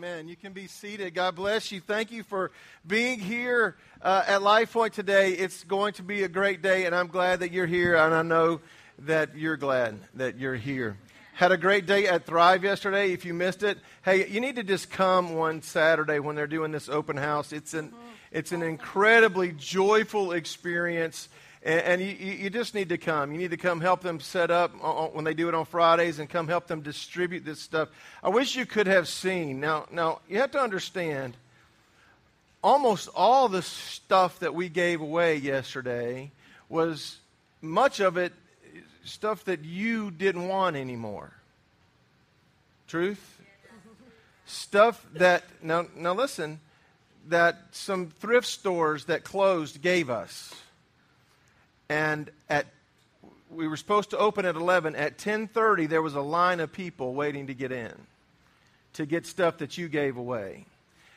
Amen. You can be seated. God bless you. Thank you for being here uh, at Life Point today. It's going to be a great day, and I'm glad that you're here, and I know that you're glad that you're here. Had a great day at Thrive yesterday. If you missed it, hey, you need to just come one Saturday when they're doing this open house. It's an, it's an incredibly joyful experience. And, and you, you, just need to come. You need to come help them set up on, when they do it on Fridays and come help them distribute this stuff. I wish you could have seen. Now, now you have to understand almost all the stuff that we gave away yesterday was much of it stuff that you didn't want anymore. Truth? Stuff that, now, now listen, that some thrift stores that closed gave us and at we were supposed to open at 11 at 10:30 there was a line of people waiting to get in to get stuff that you gave away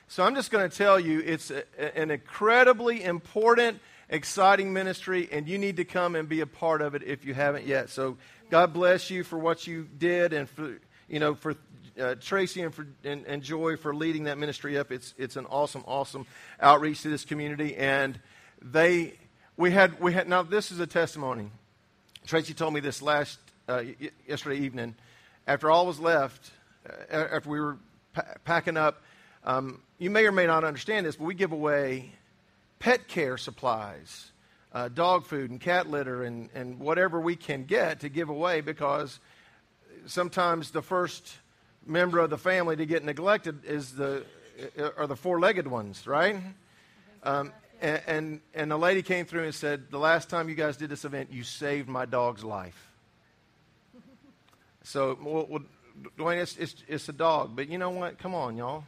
so i'm just going to tell you it's a, an incredibly important exciting ministry and you need to come and be a part of it if you haven't yet so god bless you for what you did and for you know for uh, Tracy and, for, and, and Joy for leading that ministry up. It's, it's an awesome, awesome outreach to this community. And they we had, we had, now this is a testimony. Tracy told me this last, uh, yesterday evening. After all was left, uh, after we were pa- packing up, um, you may or may not understand this, but we give away pet care supplies, uh, dog food and cat litter and, and whatever we can get to give away because sometimes the first member of the family to get neglected is the, uh, are the four-legged ones, right? Um, and, and, and a lady came through and said, The last time you guys did this event, you saved my dog's life. So, well, well, Dwayne, it's, it's, it's a dog. But you know what? Come on, y'all.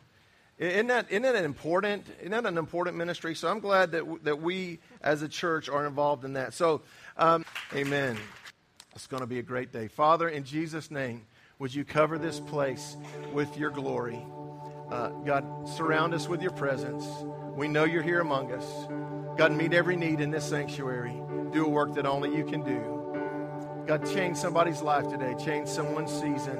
Isn't that, isn't that important? Isn't that an important ministry? So I'm glad that, w- that we as a church are involved in that. So, um, amen. It's going to be a great day. Father, in Jesus' name, would you cover this place with your glory? Uh, God, surround us with your presence. We know you're here among us. God, meet every need in this sanctuary. Do a work that only you can do. God, change somebody's life today. Change someone's season.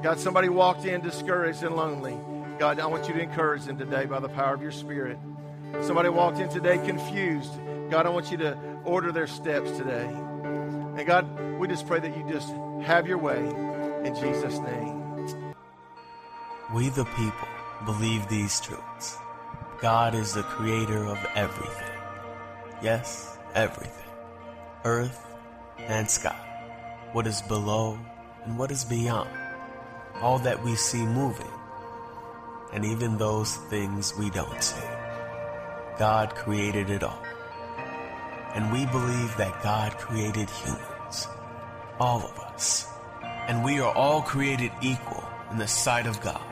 God, somebody walked in discouraged and lonely. God, I want you to encourage them today by the power of your Spirit. Somebody walked in today confused. God, I want you to order their steps today. And God, we just pray that you just have your way in Jesus' name. We, the people, believe these truths. God is the creator of everything. Yes, everything. Earth and sky. What is below and what is beyond. All that we see moving. And even those things we don't see. God created it all. And we believe that God created humans. All of us. And we are all created equal in the sight of God.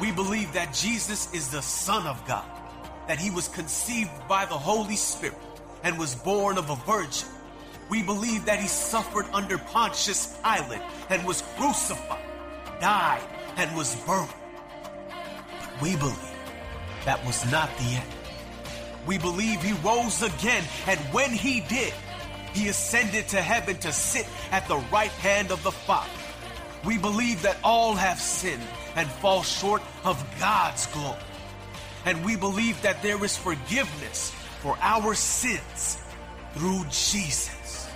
We believe that Jesus is the Son of God, that he was conceived by the Holy Spirit and was born of a virgin. We believe that he suffered under Pontius Pilate and was crucified, died, and was buried. But we believe that was not the end. We believe he rose again, and when he did, he ascended to heaven to sit at the right hand of the Father. We believe that all have sinned and fall short of God's glory. And we believe that there is forgiveness for our sins through Jesus.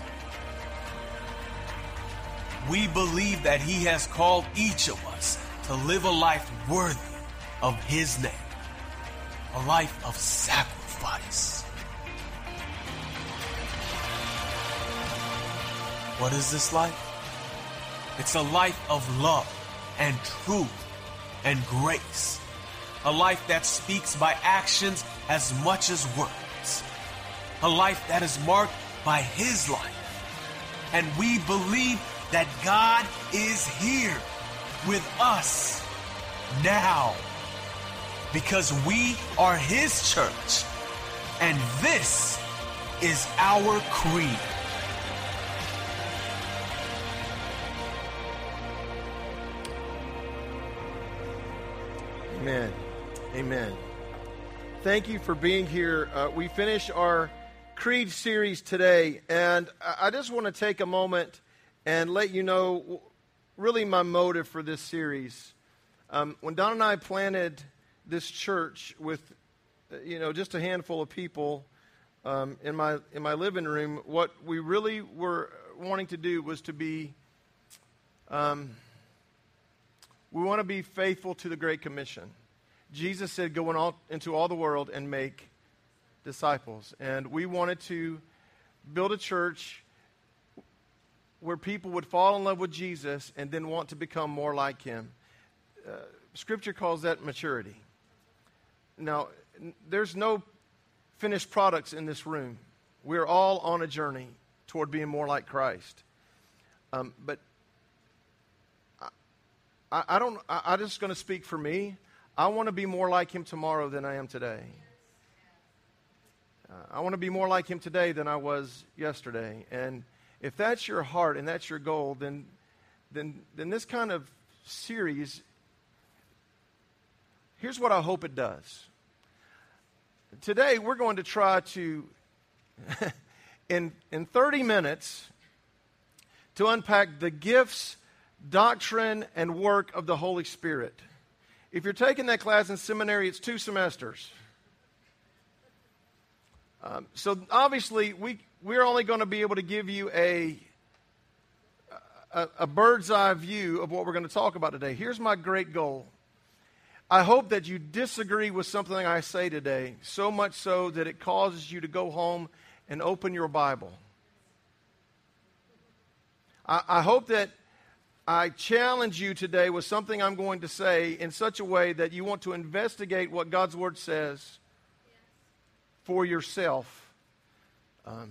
We believe that He has called each of us to live a life worthy of His name, a life of sacrifice. What is this life? It's a life of love and truth and grace. A life that speaks by actions as much as words. A life that is marked by his life. And we believe that God is here with us now because we are his church and this is our creed. Amen. Amen. Thank you for being here. Uh, we finish our Creed series today, and I just want to take a moment and let you know really my motive for this series. Um, when Don and I planted this church with, uh, you know, just a handful of people um, in my in my living room, what we really were wanting to do was to be. Um, we want to be faithful to the Great Commission. Jesus said, Go in all, into all the world and make disciples. And we wanted to build a church where people would fall in love with Jesus and then want to become more like him. Uh, scripture calls that maturity. Now, n- there's no finished products in this room. We're all on a journey toward being more like Christ. Um, but I, I don't, I, I'm just going to speak for me. I want to be more like him tomorrow than I am today. Uh, I want to be more like him today than I was yesterday. And if that's your heart and that's your goal, then, then, then this kind of series, here's what I hope it does. Today, we're going to try to, in, in 30 minutes, to unpack the gifts doctrine and work of the Holy Spirit. If you're taking that class in seminary, it's two semesters. Um, so obviously, we, we're only going to be able to give you a, a, a bird's eye view of what we're going to talk about today. Here's my great goal. I hope that you disagree with something I say today, so much so that it causes you to go home and open your Bible. I, I hope that I challenge you today with something I'm going to say in such a way that you want to investigate what God's Word says for yourself. Um,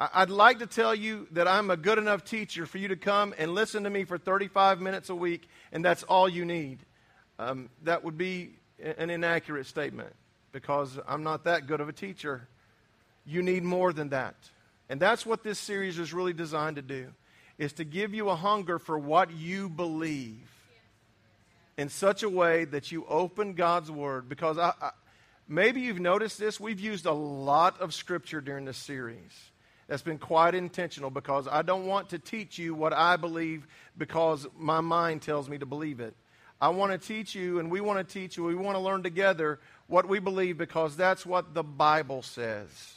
I, would like to tell you that I'm a good enough teacher for you to come and listen to me for 35 minutes a week, and that's all you need. Um, that would be an inaccurate statement because I'm not that good of a teacher. You need more than that. And that's what this series is really designed to do is to give you a hunger for what you believe in such a way that you open God's Word. Because I, I, maybe you've noticed this, we've used a lot of Scripture during this series. That's been quite intentional because I don't want to teach you what I believe because my mind tells me to believe it. I want to teach you, and we want to teach you, we want to learn together what we believe because that's what the Bible says.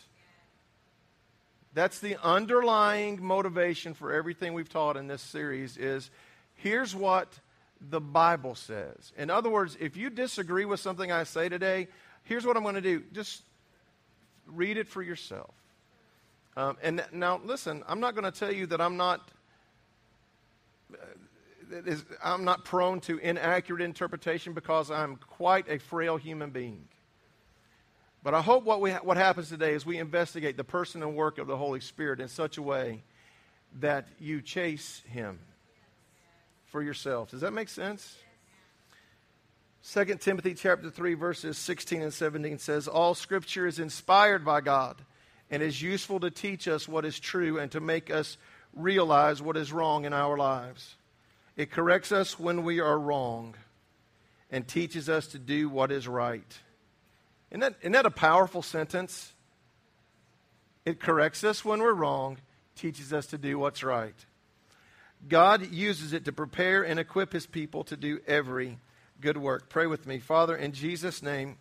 That's the underlying motivation for everything we've taught in this series is here's what the Bible says. In other words, if you disagree with something I say today, here's what I'm going to do. Just read it for yourself. Um, and now, listen, I'm not going to tell you that I'm not. Uh, is, I'm not prone to inaccurate interpretation because I'm quite a frail human being. But I hope what, we ha- what happens today is we investigate the person and work of the Holy Spirit in such a way that you chase Him for yourself. Does that make sense? 2 Timothy chapter 3 verses 16 and 17 says all scripture is inspired by God and is useful to teach us what is true and to make us realize what is wrong in our lives. It corrects us when we are wrong and teaches us to do what is right. Isn't that, isn't that a powerful sentence? It corrects us when we're wrong, teaches us to do what's right. God uses it to prepare and equip his people to do every good work. Pray with me. Father, in Jesus' name,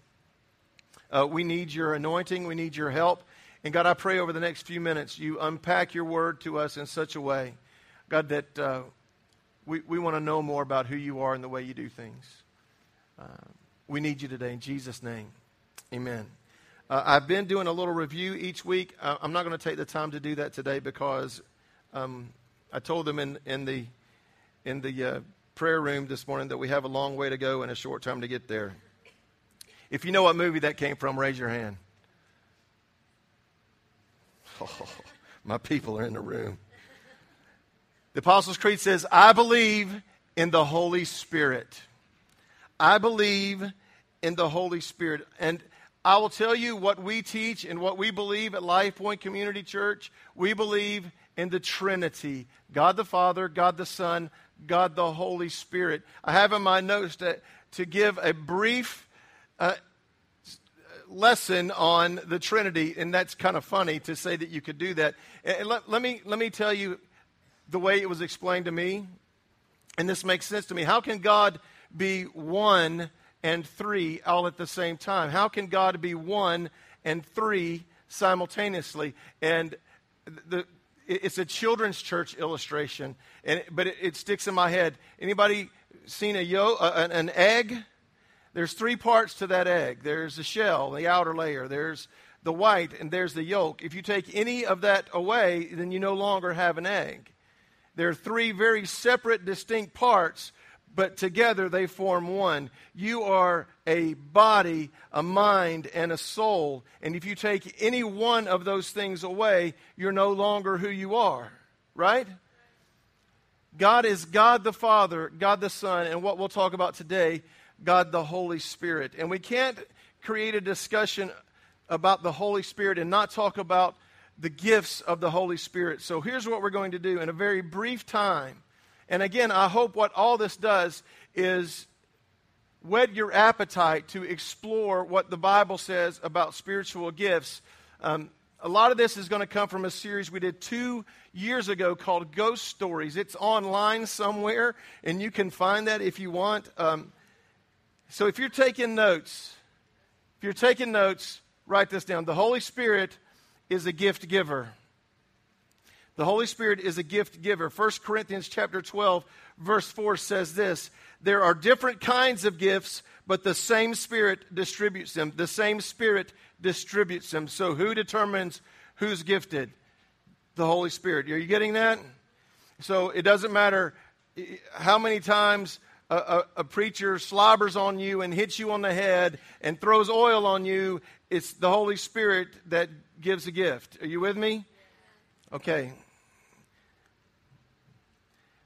uh, we need your anointing, we need your help. And God, I pray over the next few minutes you unpack your word to us in such a way, God, that uh, we, we want to know more about who you are and the way you do things. Uh, we need you today in Jesus' name. Amen. Uh, I've been doing a little review each week. Uh, I'm not going to take the time to do that today because um, I told them in, in the, in the uh, prayer room this morning that we have a long way to go and a short time to get there. If you know what movie that came from, raise your hand. Oh, my people are in the room. The Apostles' Creed says, I believe in the Holy Spirit. I believe in the Holy Spirit. And I will tell you what we teach and what we believe at Life Point Community Church. We believe in the Trinity God the Father, God the Son, God the Holy Spirit. I have in my notes to, to give a brief uh, lesson on the Trinity, and that's kind of funny to say that you could do that. And let, let, me, let me tell you the way it was explained to me, and this makes sense to me. How can God be one and three all at the same time? How can God be one and three simultaneously? And the, it's a children's church illustration, and, but it, it sticks in my head. Anybody seen a yo, uh, an egg? There's three parts to that egg. There's the shell, the outer layer. There's the white, and there's the yolk. If you take any of that away, then you no longer have an egg. There are three very separate, distinct parts, but together they form one. You are a body, a mind, and a soul. And if you take any one of those things away, you're no longer who you are, right? God is God the Father, God the Son, and what we'll talk about today, God the Holy Spirit. And we can't create a discussion about the Holy Spirit and not talk about the gifts of the Holy Spirit. So here's what we're going to do in a very brief time. And again, I hope what all this does is whet your appetite to explore what the Bible says about spiritual gifts. Um, a lot of this is going to come from a series we did two years ago called Ghost Stories. It's online somewhere, and you can find that if you want. Um, so if you're taking notes, if you're taking notes, write this down. The Holy Spirit is a gift giver. The Holy Spirit is a gift giver. 1 Corinthians chapter 12 verse 4 says this, there are different kinds of gifts, but the same Spirit distributes them. The same Spirit distributes them. So who determines who's gifted? The Holy Spirit. Are you getting that? So it doesn't matter how many times a, a, a, preacher slobbers on you and hits you on the head and throws oil on you, it's the Holy Spirit that gives a gift. Are you with me? Okay.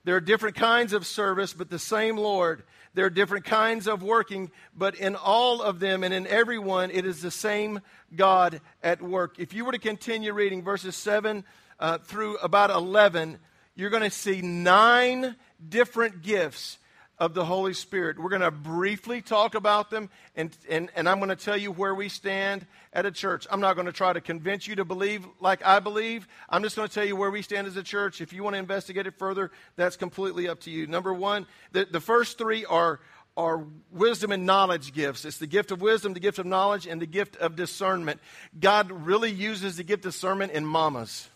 There are different kinds of service, but the same Lord. There are different kinds of working, but in all of them and in every one, it is the same God at work. If you were to continue reading verses 7 uh, through about 11, you're going to see nine different gifts of the Holy Spirit. We're going to briefly talk about them, and, and, and I'm going to tell you where we stand at a church. I'm not going to try to convince you to believe like I believe. I'm just going to tell you where we stand as a church. If you want to investigate it further, that's completely up to you. Number one, the, the first three are, are wisdom and knowledge gifts. It's the gift of wisdom, the gift of knowledge, and the gift of discernment. God really uses the gift of discernment in mamas.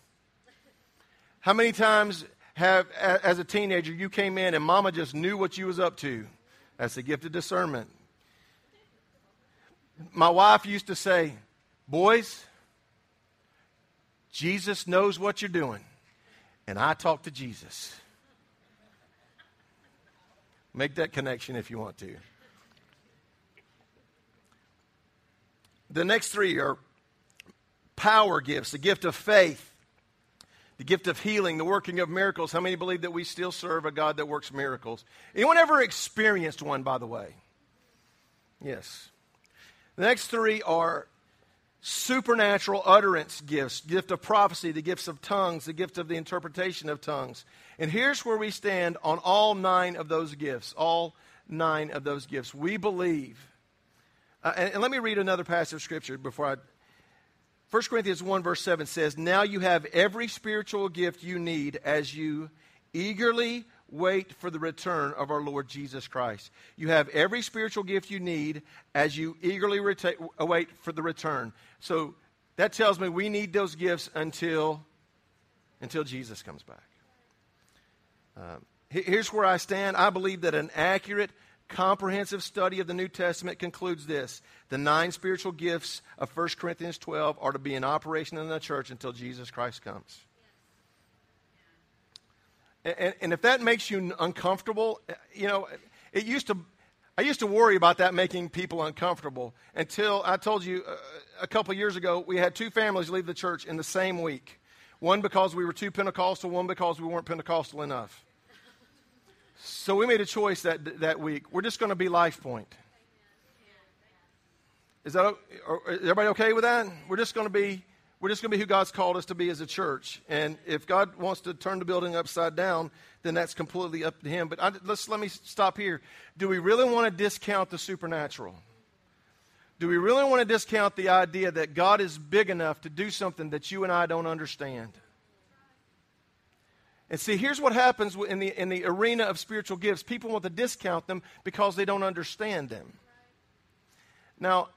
How many times have, as a teenager, you came in and mama just knew what you was up to. That's the gift of discernment. My wife used to say, Boys, Jesus knows what you're doing, and I talk to Jesus. Make that connection if you want to. The next three are power gifts the gift of faith, the gift of healing, the working of miracles. How many believe that we still serve a God that works miracles? Anyone ever experienced one, by the way? Yes. The next three are supernatural utterance gifts gift of prophecy, the gifts of tongues, the gift of the interpretation of tongues. And here's where we stand on all nine of those gifts. All nine of those gifts. We believe. Uh, and, and let me read another passage of Scripture before I 1 Corinthians 1, verse 7 says, Now you have every spiritual gift you need as you eagerly wait for the return of our Lord Jesus Christ. You have every spiritual gift you need as you eagerly reta- for the return. So that tells me we need those gifts until, until Jesus comes back. Um, here's where I stand. I believe that an accurate comprehensive study of the New Testament concludes this the nine spiritual gifts of 1 Corinthians 12 are to be in operation in the church until Jesus Christ comes. And, and, if that makes you uncomfortable, you know, it used to, I used to worry about that making people uncomfortable until I told you uh, a couple years ago we had two families leave the church in the same week. One because we were too Pentecostal, one because we weren't Pentecostal enough. So we made a choice that, that week. We're just going to be Life Point. Is that is everybody okay with that? We're just going to be we're just going to be who God's called us to be as a church. And if God wants to turn the building upside down, then that's completely up to Him. But I, let's let me stop here. Do we really want to discount the supernatural? Do we really want to discount the idea that God is big enough to do something that you and I don't understand? And see, here's what happens in the, in the arena of spiritual gifts people want to discount them because they don't understand them. Now,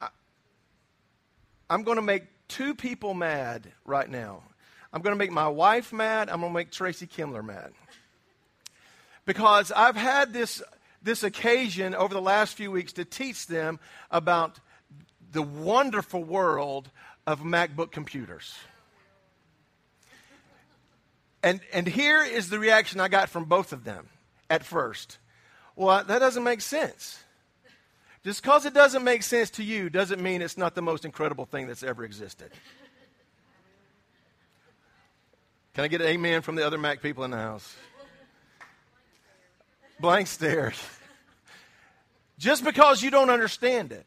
I, I'm going to make two people mad right now. I'm going to make my wife mad. I'm going to make Tracy Kimler mad. Because I've had this, this occasion over the last few weeks to teach them about the wonderful world of MacBook computers. And, and here is the reaction I got from both of them at first. Well, that doesn't make sense. Just because it doesn't make sense to you doesn't mean it's not the most incredible thing that's ever existed. Can I get an amen from the other Mac people in the house? Blank stares. Just because you don't understand it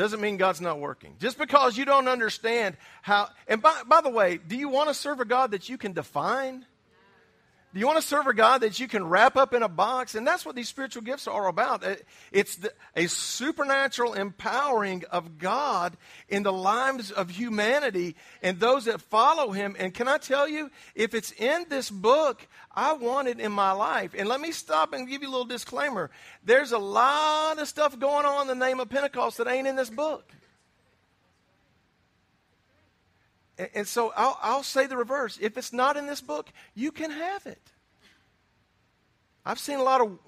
doesn't mean God's not working. Just because you don't understand how, and by, by the way, do you want to serve a God that you can define? Do you want to serve a God that you can wrap up in a box? And that's what these spiritual gifts are about. It's the, a supernatural empowering of God in the lives of humanity and those that follow Him. And can I tell you, if it's in this book, I want it in my life. And let me stop and give you a little disclaimer. There's a lot of stuff going on in the name of Pentecost that ain't in this book. And so I'll, I'll, say the reverse. If it's not in this book, you can have it. I've seen a lot of.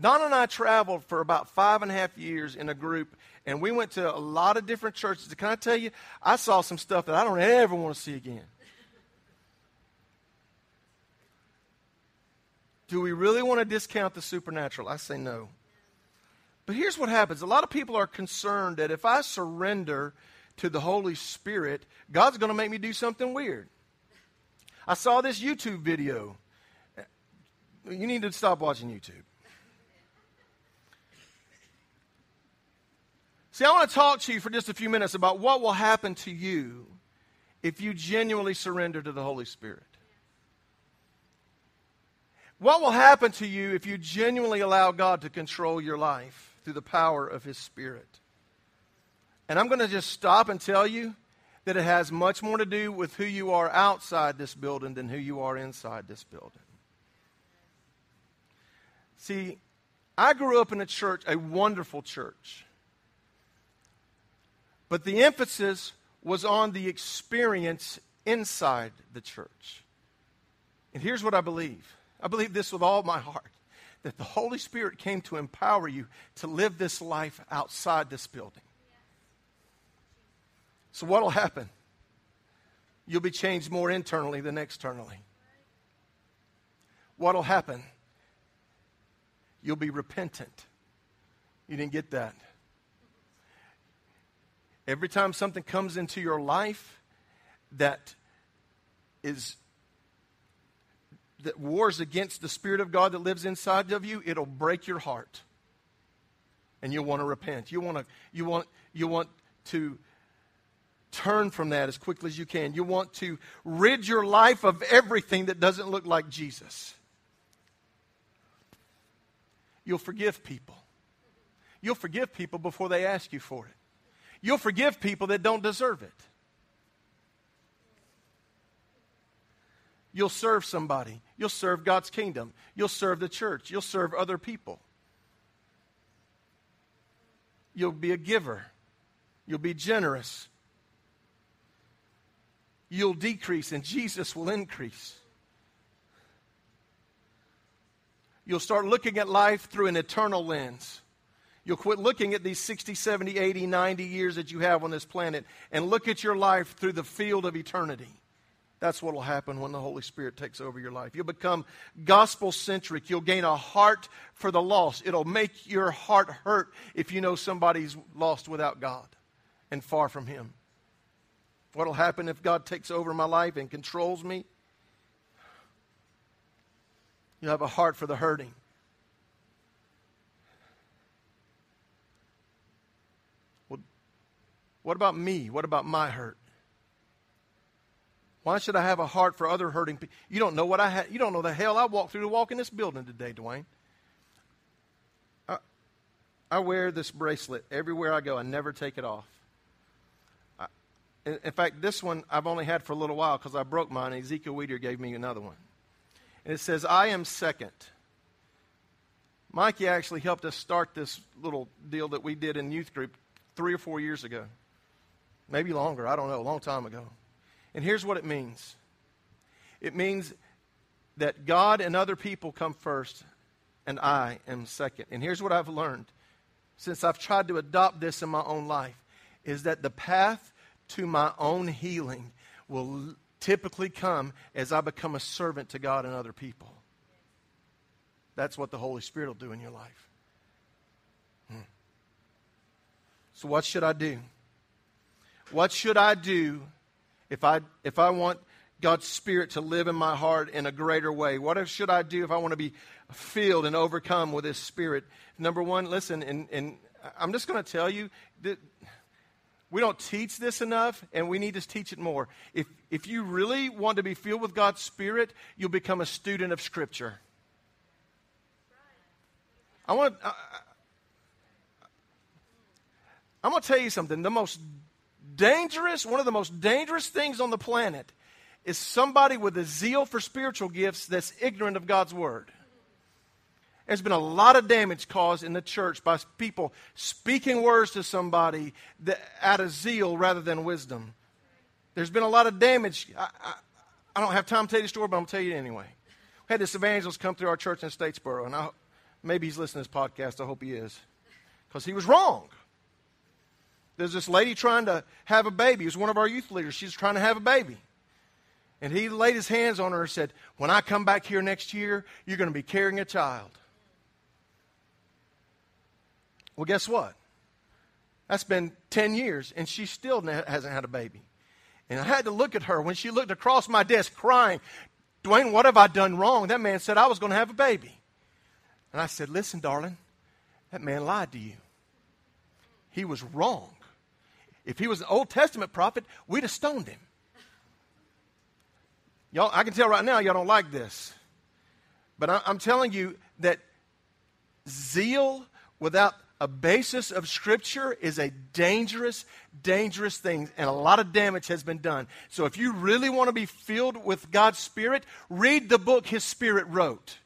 Don and I traveled for about five and a half years in a group, and we went to a lot of different churches. Can I tell you, I saw some stuff that I don't ever want to see again. Do we really want to discount the supernatural? I say no. But here's what happens a lot of people are concerned that if I surrender to the Holy Spirit, God's going to make me do something weird. I saw this YouTube video. You need to stop watching YouTube. See, I want to talk to you for just a few minutes about what will happen to you if you genuinely surrender to the Holy Spirit. What will happen to you if you genuinely allow God to control your life through the power of His Spirit? And I'm going to just stop and tell you that it has much more to do with who you are outside this building than who you are inside this building. See, I grew up in a church, a wonderful church. But the emphasis was on the experience inside the church. And here's what I believe I believe this with all my heart that the Holy Spirit came to empower you to live this life outside this building. So, what will happen? You'll be changed more internally than externally. What will happen? You'll be repentant. You didn't get that. Every time something comes into your life that is that wars against the spirit of God that lives inside of you, it'll break your heart. And you'll want to repent. You want to you want you want to turn from that as quickly as you can. You want to rid your life of everything that doesn't look like Jesus. You'll forgive people. You'll forgive people before they ask you for it. You'll forgive people that don't deserve it. You'll serve somebody. You'll serve God's kingdom. You'll serve the church. You'll serve other people. You'll be a giver. You'll be generous you'll decrease and Jesus will increase. You'll start looking at life through an eternal lens. You'll quit looking at these 60, 70, 80, 90 years that you have on this planet and look at your life through the field of eternity. That's what will happen when the Holy Spirit takes over your life. You'll become gospel centric. You'll gain a heart for the lost. It'll make your heart hurt if you know somebody's lost without God and far from Him. What'll happen if God takes over my life and controls me? You have a heart for the hurting. Well, what about me? What about my hurt? Why should I have a heart for other hurting people? You don't know what I had. You don't know the hell I walked through to walk in this building today, Dwayne. I, I wear this bracelet everywhere I go. I never take it off. In, fact, this one I've only had for a little while because I broke mine. Ezekiel Weeder gave me another one. And it says, I am second. Mikey actually helped us start this little deal that we did in youth group three or four years ago. Maybe longer. I don't know. A long time ago. And here's what it means it means that God and other people come first, and I am second. And here's what I've learned since I've tried to adopt this in my own life is that the path to my own healing will typically come as I become a servant to God and other people. That's what the Holy Spirit will do in your life. Hmm. So, what should I do? What should I do if I, if I want God's Spirit to live in my heart in a greater way? What should I do if I want to be filled and overcome with His Spirit? Number one, listen, and, and I'm just going to tell you that we don't teach this enough, and we need to teach it more. If, if you really want to be filled with God's Spirit, you'll become a student of Scripture. I want I, I'm going to tell you something. The most dangerous, one of the most dangerous things on the planet is somebody with a zeal for spiritual gifts that's ignorant of God's word. There's been a lot of damage caused in the church by people speaking words to somebody that, out of zeal rather than wisdom. There's been a lot of damage. I, I, I don't have time to tell you the story, but I'm going to tell you anyway. We had this evangelist come through our church in Statesboro, and I, maybe he's listening to this podcast. I hope he is. Because he was wrong. There's this lady trying to have a baby. Was one of our youth leaders. She's trying to have a baby. And he laid his hands on her and said, When I come back here next year, you're going to be carrying a child. Well, guess what? That's been 10 years, and she still hasn't had a baby. And I had to look at her when she looked across my desk crying, Dwayne, what have I done wrong? That man said I was going to have a baby. And I said, Listen, darling, that man lied to you. He was wrong. If he was an Old Testament prophet, we'd have stoned him. Y'all, I can tell right now, y'all don't like this. But I, I'm telling you that zeal without a basis of Scripture is a dangerous, dangerous thing, and a lot of damage has been done. So if you really want to be filled with God's Spirit, read the book His Spirit wrote.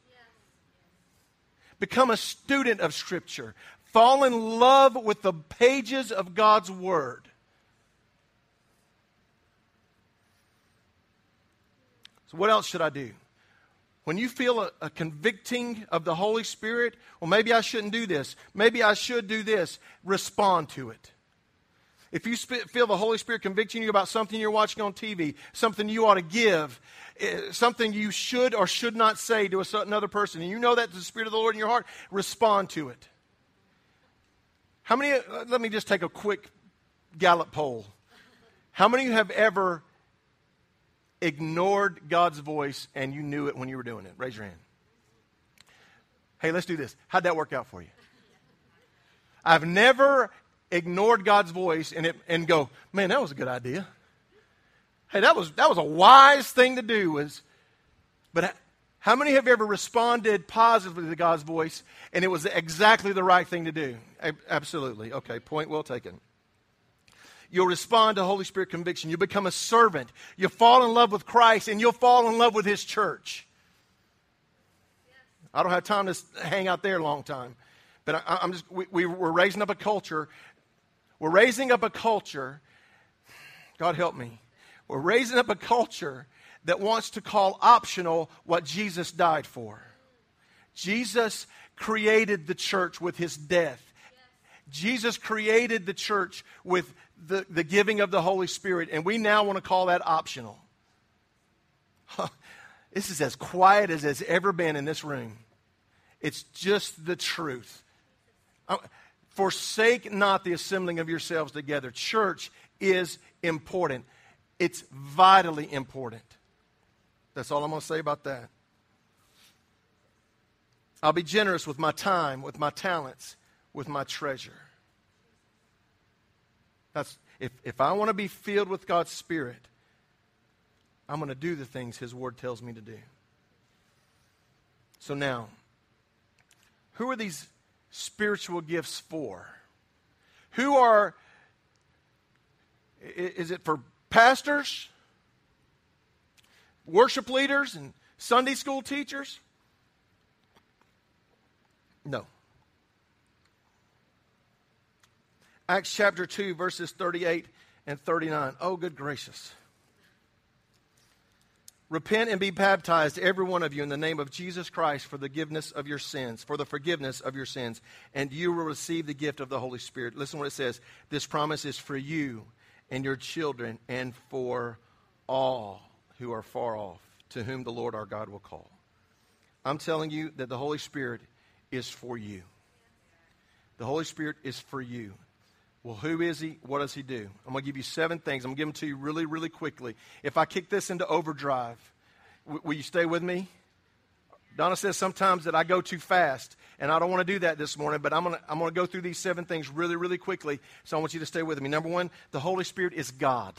Become a student of Scripture. Fall in love with the pages of God's Word. So, what else should I do? When you feel a, a, convicting of the Holy Spirit, well, maybe I shouldn't do this. Maybe I should do this. Respond to it. If you sp- feel the Holy Spirit convicting you about something you're watching on TV, something you ought to give, uh, something you should or should not say to a, another person, and you know that's the Spirit of the Lord in your heart, respond to it. How many, uh, let me just take a quick Gallup poll. How many of you have ever ignored God's voice and you knew it when you were doing it? Raise your hand. Hey, let's do this. How'd that work out for you? I've never ignored God's voice and, it, and go, man, that was a good idea. Hey, that was, that was a wise thing to do. Was, but how many have ever responded positively to God's voice and it was exactly the right thing to do? Absolutely. Okay, point well taken. You'll respond to Holy Spirit conviction. You'll become a servant. You'll fall in love with Christ and you'll fall in love with His church. I don't have time to hang out there a long time. But I, am just, we, we, we're raising up a culture. We're raising up a culture. God help me. We're raising up a culture that wants to call optional what Jesus died for. Jesus created the church with his death. Jesus created the church with the, the giving of the Holy Spirit, and we now want to call that optional. this is as quiet as has ever been in this room. It's just the truth. Uh, forsake not the assembling of yourselves together. Church is important, it's vitally important. That's all I'm going to say about that. I'll be generous with my time, with my talents, with my treasure. That's, if, if I want to be filled with God's Spirit, I'm going to do the things His Word tells me to do. So now, who are these spiritual gifts for? Who are, is it for pastors, worship leaders, and Sunday school teachers? No. Acts chapter 2, verses 38 and 39. Oh, good gracious. Repent and be baptized, every one of you, in the name of Jesus Christ for the forgiveness of your sins, for the forgiveness of your sins, and you will receive the gift of the Holy Spirit. Listen what it says. This promise is for you and your children and for all who are far off, to whom the Lord our God will call. I'm telling you that the Holy Spirit is for you. The Holy Spirit is for you. Well, who is he? What does he do? I'm going to give you seven things. I'm going to give them to you really, really quickly. If I kick this into overdrive, w- will you stay with me? Donna says sometimes that I go too fast, and I don't want to do that this morning, but I'm going to, I'm going to go through these seven things really, really quickly, so I want you to stay with me. Number one, the Holy Spirit is God.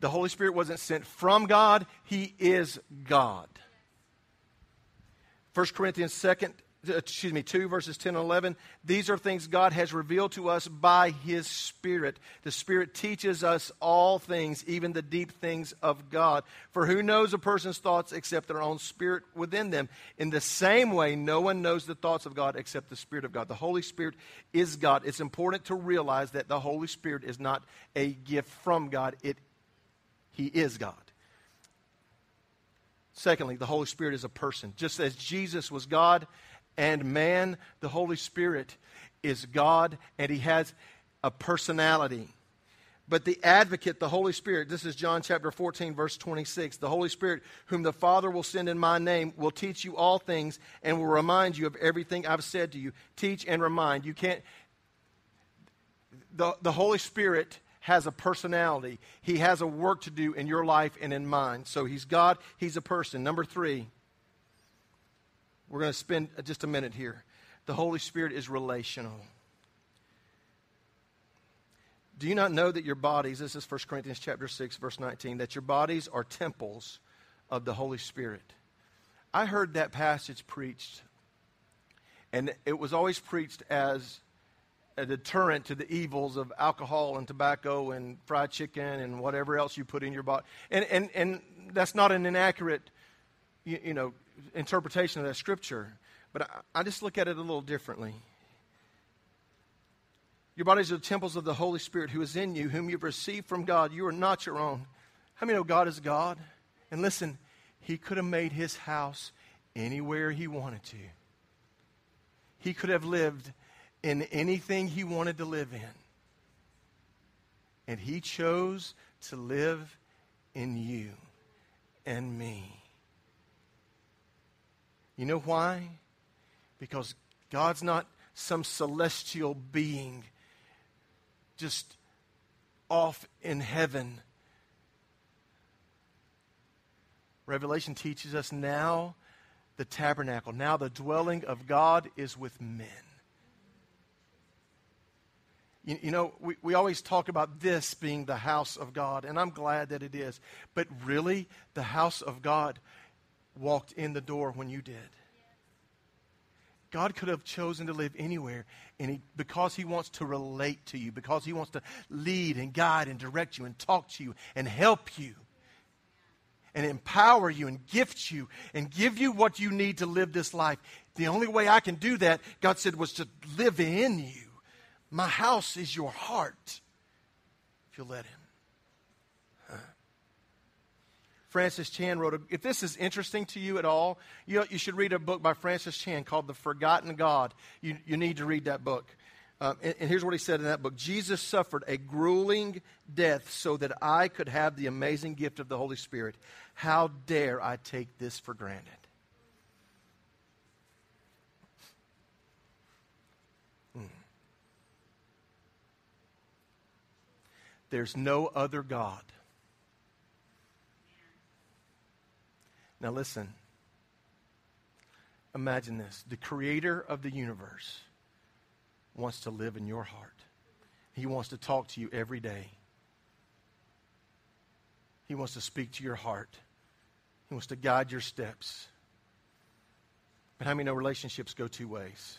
The Holy Spirit wasn't sent from God, He is God. 1 Corinthians 2nd Uh, excuse me, 2 verses 10 and 11. These are things God has revealed to us by His Spirit. The Spirit teaches us all things, even the deep things of God. For who knows a person's thoughts except their own spirit within them? In the same way, no one knows the thoughts of God except the Spirit of God. The Holy Spirit is God. It's important to realize that the Holy Spirit is not a gift from God, it, He is God. Secondly, the Holy Spirit is a person. Just as Jesus was God, and man, the Holy Spirit, is God and he has a personality. But the advocate, the Holy Spirit, this is John chapter 14, verse 26. The Holy Spirit, whom the Father will send in my name, will teach you all things and will remind you of everything I've said to you. Teach and remind. You can't. The, the Holy Spirit has a personality, He has a work to do in your life and in mine. So He's God, He's a person. Number three, we're going to spend uh, just a minute here. The Holy Spirit is relational. Do you not know that your bodies, this is 1 Corinthians chapter 6, verse 19, that your bodies are temples of the Holy Spirit? I heard that passage preached, and it was always preached as a deterrent to the evils of alcohol and tobacco and fried chicken and whatever else you put in your body. And, and, and that's not an inaccurate you, you know, interpretation of that scripture, but I, I just look at it a little differently. Your bodies are the temples of the Holy Spirit who is in you, whom you've received from God. You are not your own. How many know God is God? And listen, He could have made His house anywhere He wanted to. He could have lived in anything He wanted to live in. And He chose to live in you and me. You know why? Because God's not some celestial being just off in heaven. Revelation teaches us now the tabernacle, now the dwelling of God is with men. You, you, know, we, we always talk about this being the house of God, and I'm glad that it is. But really, the house of God walked in the door when you did. God could have chosen to live anywhere, and he, because He wants to relate to you, because He wants to lead and guide and direct you and talk to you and help you and empower you and gift you and give you what you need to live this life. The only way I can do that, God said, was to live in you. My house is your heart, if you let Him. Francis Chan wrote a, if this is interesting to you at all, you, you should read a book by Francis Chan called The Forgotten God. You, you need to read that book. Um, and, and here's what he said in that book Jesus suffered a grueling death so that I could have the amazing gift of the Holy Spirit. How dare I take this for granted? Hmm. There's no other God. Now, listen. Imagine this the creator of the universe wants to live in your heart. He wants to talk to you every day. He wants to speak to your heart. He wants to guide your steps. But how many know relationships go two ways?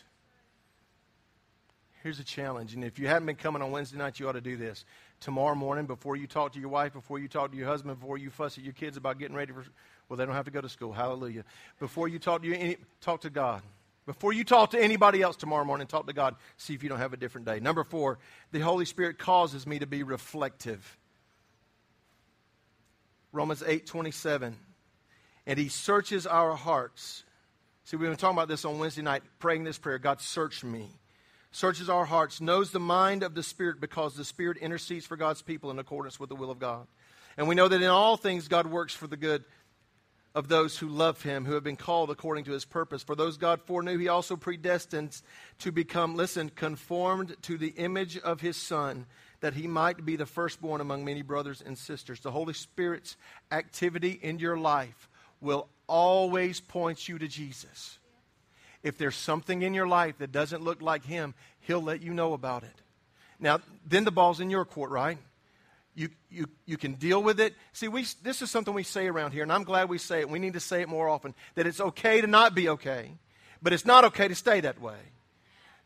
Here's a challenge. And if you haven't been coming on Wednesday night, you ought to do this. Tomorrow morning, before you talk to your wife, before you talk to your husband, before you fuss at your kids about getting ready for, well, they don't have to go to school. Hallelujah. Before you talk to you, any, talk to God. Before you talk to anybody else tomorrow morning, talk to God. See if you don't have a different day. Number four, the Holy Spirit causes me to be reflective. Romans 8 27. And he searches our hearts. See, we've been talking about this on Wednesday night, praying this prayer God, search me. Searches our hearts, knows the mind of the Spirit because the Spirit intercedes for God's people in accordance with the will of God. And we know that in all things God works for the good of those who love him, who have been called according to his purpose. For those God foreknew, he also predestined to become, listen, conformed to the image of his Son, that he might be the firstborn among many brothers and sisters. The Holy Spirit's activity in your life will always point you to Jesus. If there's something in your life that doesn't look like him, he'll let you know about it. Now, then the ball's in your court, right? You, you, you can deal with it. See, we, this is something we say around here, and I'm glad we say it. We need to say it more often that it's okay to not be okay, but it's not okay to stay that way.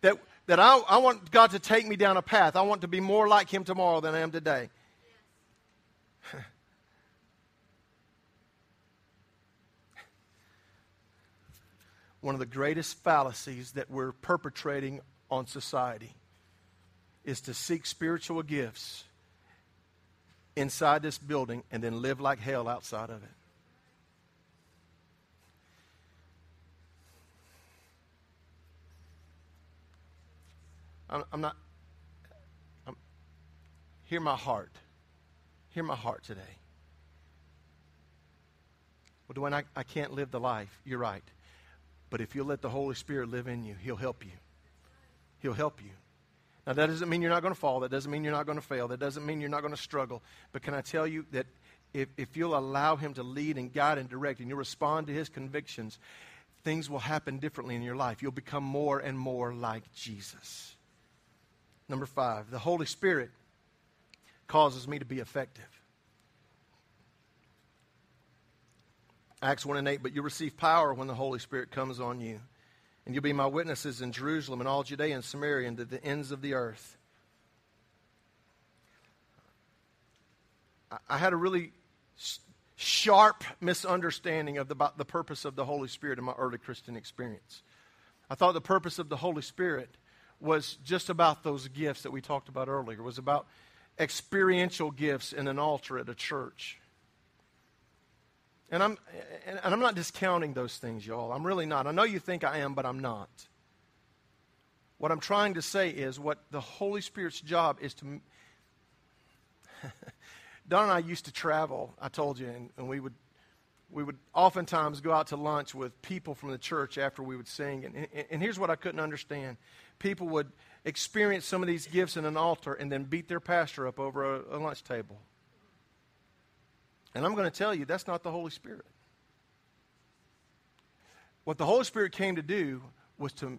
That, that I, I want God to take me down a path. I want to be more like Him tomorrow than I am today. One of the greatest fallacies that we're perpetrating on society is to seek spiritual gifts inside this building and then live like hell outside of it. I'm, I'm not. I'm, hear my heart. Hear my heart today. Well, Dwayne, I, I can't live the life. You're right. But if you'll let the Holy Spirit live in you, He'll help you. He'll help you. Now, that doesn't mean you're not going to fall. That doesn't mean you're not going to fail. That doesn't mean you're not going to struggle. But can I tell you that if, if you'll allow Him to lead and guide and direct and you respond to His convictions, things will happen differently in your life. You'll become more and more like Jesus. Number five, the Holy Spirit causes me to be effective. Acts 1 and 8, but you receive power when the Holy Spirit comes on you and you'll be my witnesses in Jerusalem and all Judea and Samaria and to the ends of the earth. I had a really sharp misunderstanding of the, about the purpose of the Holy Spirit in my early Christian experience. I thought the purpose of the Holy Spirit was just about those gifts that we talked about earlier, it was about experiential gifts in an altar at a church. And I'm, and I'm not discounting those things, y'all. I'm really not. I know you think I am, but I'm not. What I'm trying to say is what the Holy Spirit's job is to. Don and I used to travel, I told you, and, and, we would we would oftentimes go out to lunch with people from the church after we would sing. And, and, and here's what I couldn't understand people would experience some of these gifts in an altar and then beat their pastor up over a, a lunch table. And I'm going to tell you, that's not the Holy Spirit. What the Holy Spirit came to do was to,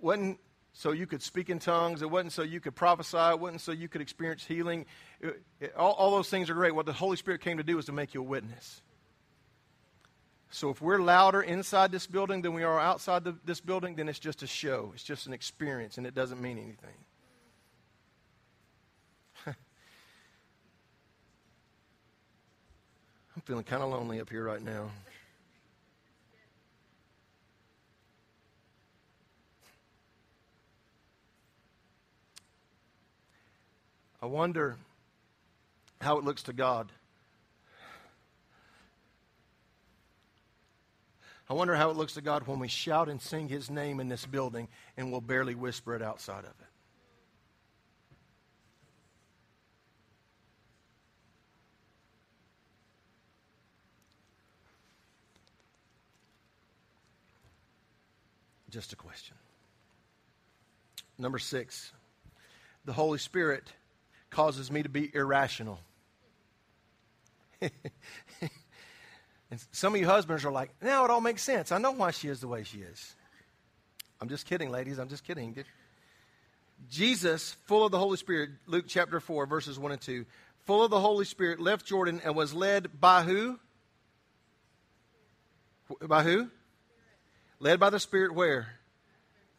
wasn't so you could speak in tongues, it wasn't so you could prophesy, it wasn't so you could experience healing. It, it, all, all those things are great. What the Holy Spirit came to do was to make you a witness. So if we're louder inside this building than we are outside the, this building, then it's just a show. It's just an experience, and it doesn't mean anything. I'm feeling kind of lonely up here right now. I wonder how it looks to God. I wonder how it looks to God when we shout and sing His name in this building and we'll barely whisper it outside of it. Just a question. Number six, the Holy Spirit causes me to be irrational. and some of you husbands are like, now it all makes sense. I know why she is the way she is. I'm just kidding, ladies. I'm just kidding. Jesus, full of the Holy Spirit, Luke chapter 4, verses 1 and 2, full of the Holy Spirit, left Jordan and was led by who? By who? Led by the Spirit where?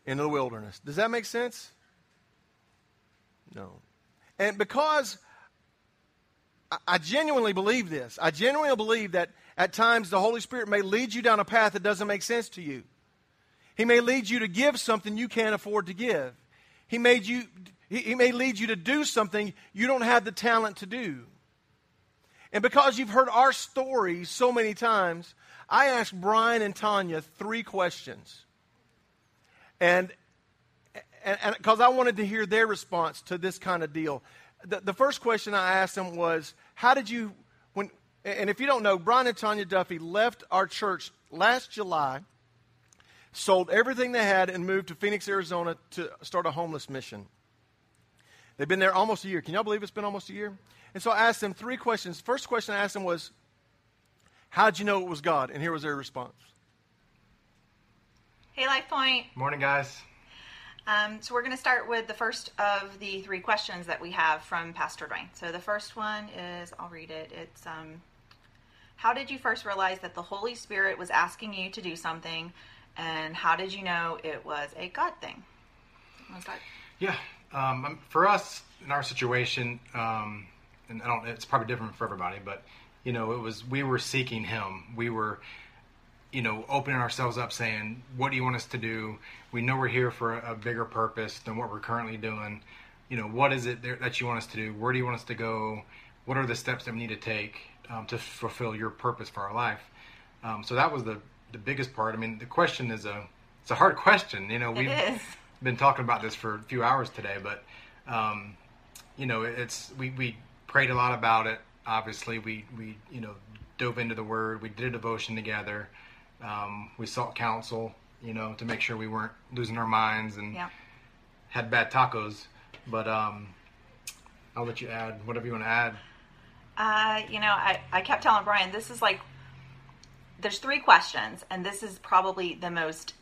Into the wilderness. Does that make sense? No. And because I genuinely believe this, I genuinely believe that at times the Holy Spirit may lead you down a path that doesn't make sense to you. He may lead you to give something you can't afford to give. He, made you, he may lead you to do something you don't have the talent to do. And because you've heard our stories so many times, I asked Brian and Tanya three questions. And and because I wanted to hear their response to this kind of deal. The, the first question I asked them was, How did you, when, and if you don't know, Brian and Tanya Duffy left our church last July, sold everything they had, and moved to Phoenix, Arizona to start a homeless mission. They've been there almost a year. Can y'all believe it's been almost a year? And so I asked them three questions. First question I asked them was, How'd you know it was God? And here was their response. Hey, Life Point. Morning, guys. Um, so we're going to start with the first of the three questions that we have from Pastor Dwayne. So the first one is, I'll read it. It's, um, how did you first realize that the Holy Spirit was asking you to do something, and how did you know it was a God thing? Yeah, um, um, for us in our situation, um, and I don't, it's probably different for everybody, but you know, it was we were seeking Him. We were you know, opening ourselves up saying, what do you want us to do? We know we're here for a, a bigger purpose than what we're currently doing. You know, what is it that you want us to do? Where do you want us to go? What are the steps that we need to take um, to fulfill your purpose for our life? Um, so that was the, the biggest part. I mean, the question is a, it's a hard question. You know, we've been talking about this for a few hours today, but, um, you know, it's, we, we prayed a lot about it. Obviously we, we, you know, dove into the word. We did a devotion together. Um, we sought counsel, you know, to make sure we weren't losing our minds and yeah. had bad tacos. But um, I'll let you add whatever you want to add. Uh, you know, I, I kept telling Brian, this is like, there's three questions, and this is probably the most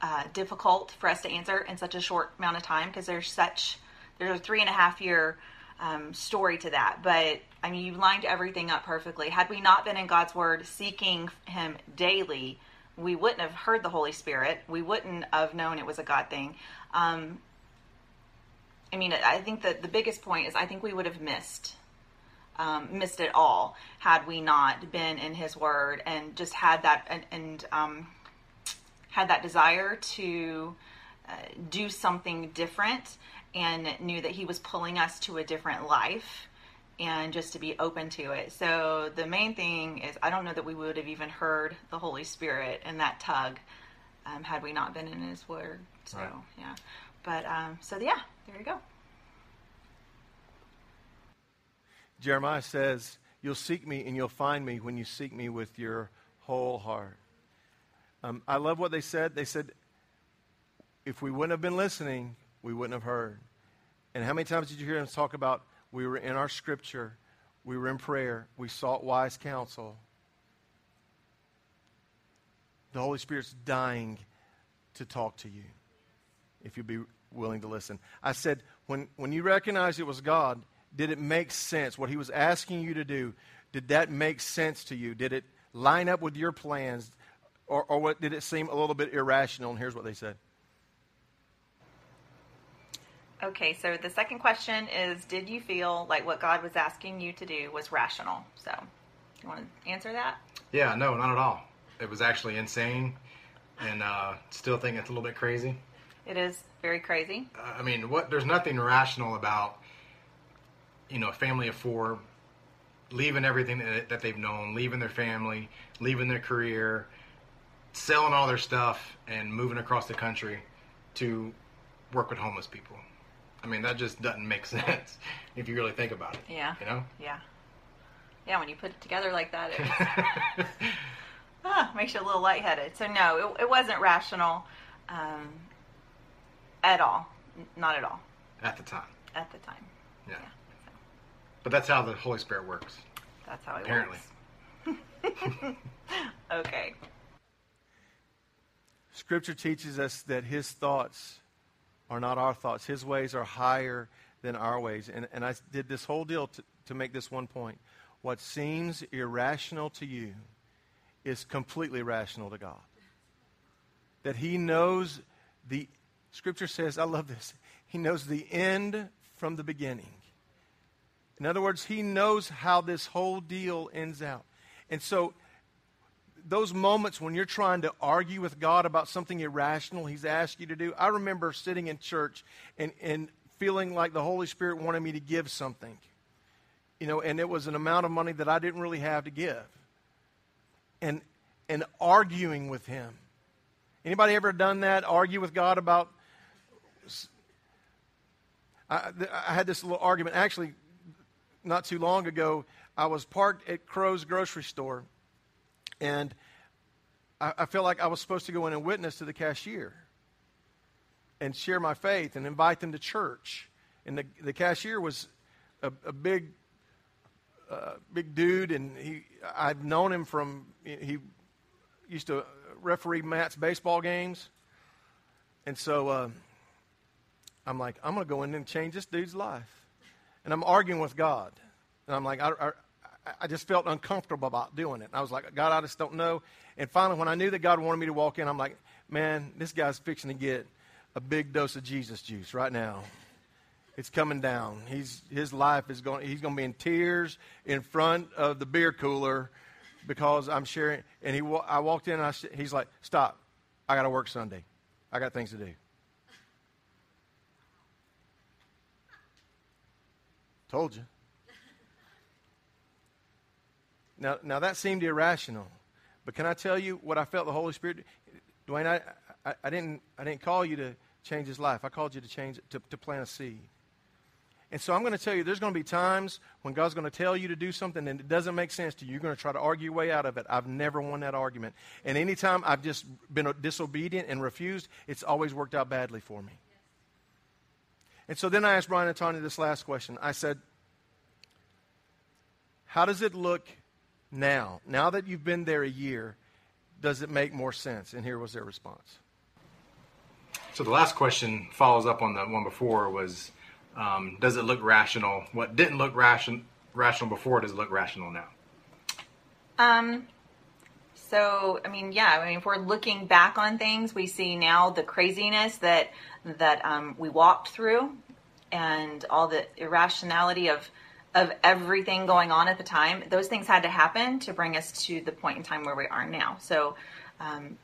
uh, difficult for us to answer in such a short amount of time because there's such, there's a three and a half year um, story to that. But I mean, you lined everything up perfectly. Had we not been in God's Word seeking Him daily, we wouldn't have heard the Holy Spirit. We wouldn't have known it was a God thing. Um, I mean, I think that the biggest point is I think we would have missed. Um, missed it all had we not been in His Word and just had that and, and um, had that desire to uh, do something different and knew that he was pulling us to a different life and just to be open to it. So the main thing is I don't know that we would have even heard the Holy Spirit and that tug um, had we not been in his word. So right. yeah. But um, so yeah, there you go. Jeremiah says, You'll seek me and you'll find me when you seek me with your whole heart. Um, I love what they said. They said, if we wouldn't have been listening, we wouldn't have heard. And how many times did you hear us talk about we were in our scripture, we were in prayer, we sought wise counsel? The Holy Spirit's dying to talk to you if you'll be willing to listen. I said, when, when you recognized it was God, did it make sense? What He was asking you to do, did that make sense to you? Did it line up with your plans? Or, or what, did it seem a little bit irrational? And here's what they said Okay, so the second question is Did you feel like what God was asking you to do was rational? So, you want to answer that? Yeah, no, not at all. It was actually insane and uh, still think it's a little bit crazy. It is very crazy. Uh, I mean, what? there's nothing rational about, you know, a family of four leaving everything that, that they've known, leaving their family, leaving their career, selling all their stuff and moving across the country to work with homeless people. I mean, that just doesn't make sense if you really think about it. Yeah. You know? Yeah. Yeah, when you put it together like that, it ah, makes you a little lightheaded. So, no, it, it wasn't rational um, at all. N- not at all. At the time. At the time. Yeah. Yeah. So, But that's how the Holy Spirit works. that's how it works. Apparently. works. okay. Scripture teaches us that his thoughts are not our thoughts. His ways are higher than our ways. And, and I did this whole deal to, to make this one point. What seems irrational to you is completely rational to God. That he knows the, Scripture says, I love this, he knows the end from the beginning. In other words, he knows how this whole deal ends out. And so those moments when you're trying to argue with God about something irrational He's asked you to do. I remember sitting in church and, and feeling like the Holy Spirit wanted me to give something. You know, and it was an amount of money that I didn't really have to give. And and arguing with him. Anybody ever done that? Argue with God about I, I had this little argument. Actually, not too long ago, I was parked at Crow's grocery store and I, I felt like I was supposed to go in and witness to the cashier and share my faith and invite them to church. And the, the cashier was a, a big, uh, big dude, and he I've known him from he used to referee Matt's baseball games, and so uh, I'm like I'm going to go in and change this dude's life, and I'm arguing with God, and I'm like I, I just felt uncomfortable about doing it. I was like, God, I just don't know. And finally, when I knew that God wanted me to walk in, I'm like, man, this guy's fixing to get a big dose of Jesus juice right now. It's coming down. He's, his life is going, he's going to be in tears in front of the beer cooler because I'm sharing. And he, I walked in and I, he's like, stop. I got to work Sunday. I got things to do. Told you. Now, now that seemed irrational, but can I tell you what I felt the Holy Spirit? Dwayne, I, I, I didn't, I didn't call you to change his life. I called you to change to, to plant a seed. And so I'm going to tell you, there's going to be times when God's going to tell you to do something and it doesn't make sense to you. You're going to try to argue your way out of it. I've never won that argument. And anytime I've just been disobedient and refused, it's always worked out badly for me. And so then I asked Brian and Tanya this last question. I said, How does it look now? Now that you've been there a year, does it make more sense? And here was their response. So the last question follows up on the one before was, um, does it look rational? What didn't look ration, rational before does it look rational now? Um, so I mean, yeah, I mean, if we're looking back on things, we see now the craziness that that um, we walked through, and all the irrationality of of everything going on at the time. Those things had to happen to bring us to the point in time where we are now. So. Um,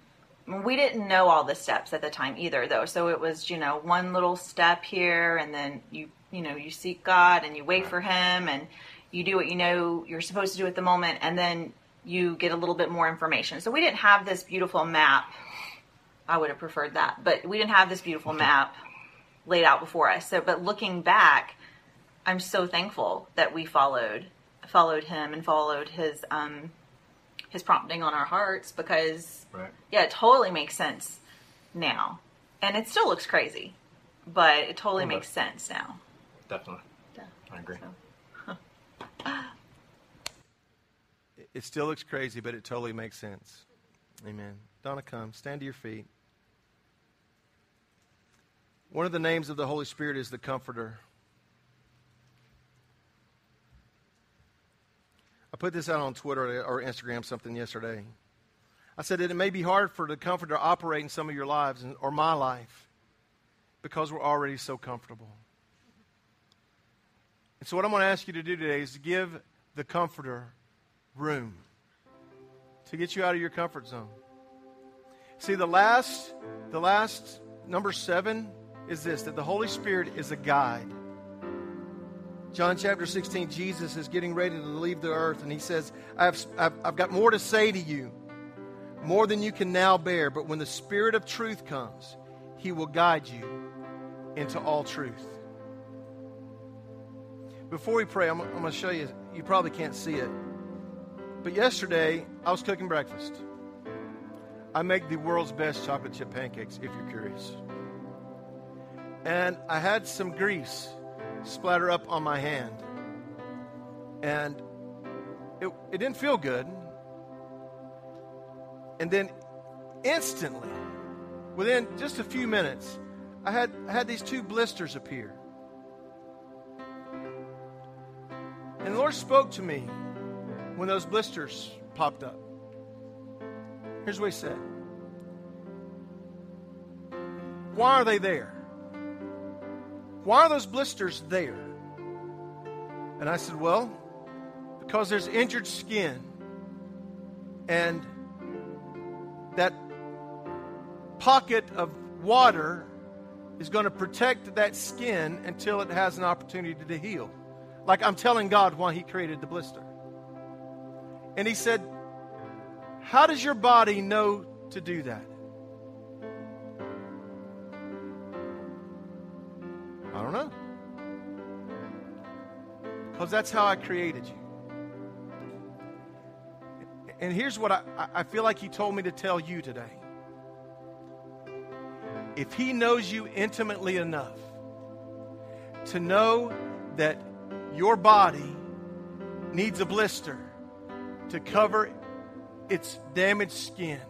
we didn't know all the steps at the time either though so it was you know one little step here and then you you know you seek god and you wait for him and you do what you know you're supposed to do at the moment and then you get a little bit more information so we didn't have this beautiful map i would have preferred that but we didn't have this beautiful map laid out before us so but looking back i'm so thankful that we followed followed him and followed his um his prompting on our hearts because Right. yeah, it totally makes sense now. And it still looks crazy, but it totally Okay. makes sense now. Definitely. Yeah. I agree. So, It- It still looks crazy, but it totally makes sense. Amen. Donna, come. Stand to your feet. One of the names of the Holy Spirit is the Comforter. I put this out on Twitter or Instagram something yesterday. I said that it may be hard for the Comforter to operate in some of your lives or my life because we're already so comfortable. And so, what I'm going to ask you to do today is to give the Comforter room to get you out of your comfort zone. See, the last, the last number seven is this that the Holy Spirit is a guide. John chapter 16, Jesus is getting ready to leave the earth, and he says, I've, I've, I've got more to say to you, more than you can now bear. But when the Spirit of truth comes, he will guide you into all truth. Before we pray, I'm, I'm going to show you, you probably can't see it. But yesterday, I was cooking breakfast. I make the world's best chocolate chip pancakes, if you're curious. And I had some grease splatter up on my hand. And it, it didn't feel good. And then instantly, within just a few minutes, I had, I had these two blisters appear. And the Lord spoke to me when those blisters popped up. Here's what He said Why are they there? Why are those blisters there? And I said, Well, because there's injured skin. And that pocket of water is going to protect that skin until it has an opportunity to heal. Like I'm telling God why He created the blister. And He said, How does your body know to do that? Because that's how I created you. And here's what I, I feel like He told me to tell you today. If He knows you intimately enough to know that your body needs a blister to cover its damaged skin,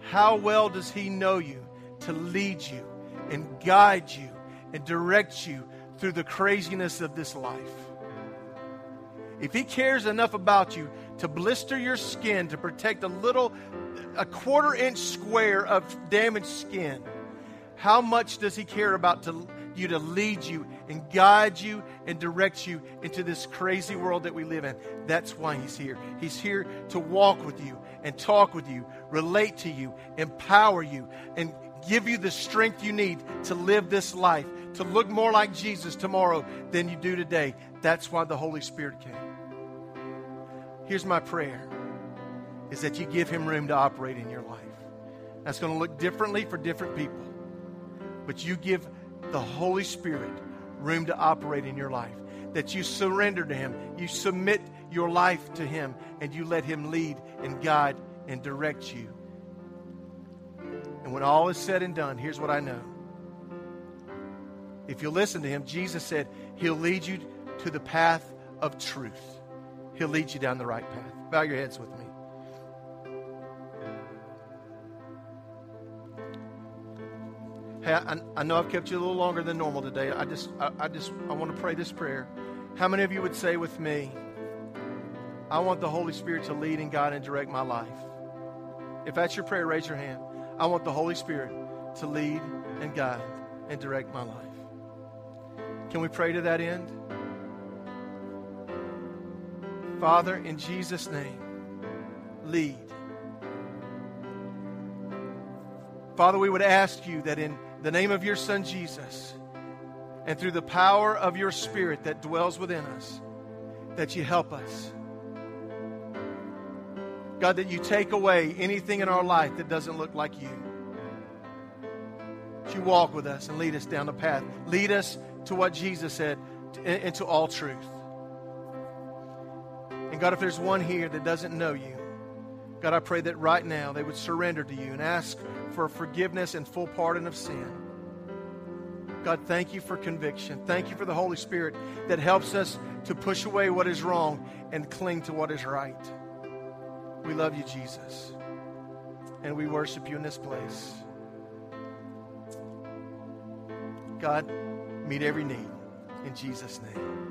how well does He know you to lead you and guide you and direct you through the craziness of this life? If He cares enough about you to blister your skin to protect a little, a quarter inch square of damaged skin, how much does He care about to, you to lead you and guide you and direct you into this crazy world that we live in? That's why He's here. He's here to walk with you and talk with you, relate to you, empower you, and give you the strength you need to live this life, to look more like Jesus tomorrow than you do today. That's why the Holy Spirit came. Here's my prayer is that you give him room to operate in your life. That's going to look differently for different people. But you give the Holy Spirit room to operate in your life. That you surrender to him. You submit your life to him and you let him lead and guide and direct you. And when all is said and done, here's what I know. If you listen to him, Jesus said he'll lead you to the path of truth. He'll lead you down the right path. Bow your heads with me. Hey, I, I, know I've kept you a little longer than normal today. I just, I, I just, I want to pray this prayer. How many of you would say with me, I want the Holy Spirit to lead and guide and direct my life? If that's your prayer, raise your hand. I want the Holy Spirit to lead and guide and direct my life. Can we pray to that end? Father, in Jesus' name, lead. Father, we would ask you that in the name of your Son Jesus and through the power of your Spirit that dwells within us, that you help us. God, that you take away anything in our life that doesn't look like you. That you walk with us and lead us down the path. Lead us to what Jesus said, into all truth. And God, if there's one here that doesn't know you, God, I pray that right now they would surrender to you and ask for forgiveness and full pardon of sin. God, thank you for conviction. Thank you for the Holy Spirit that helps us to push away what is wrong and cling to what is right. We love you, Jesus. And we worship you in this place. God, meet every need. In Jesus' name.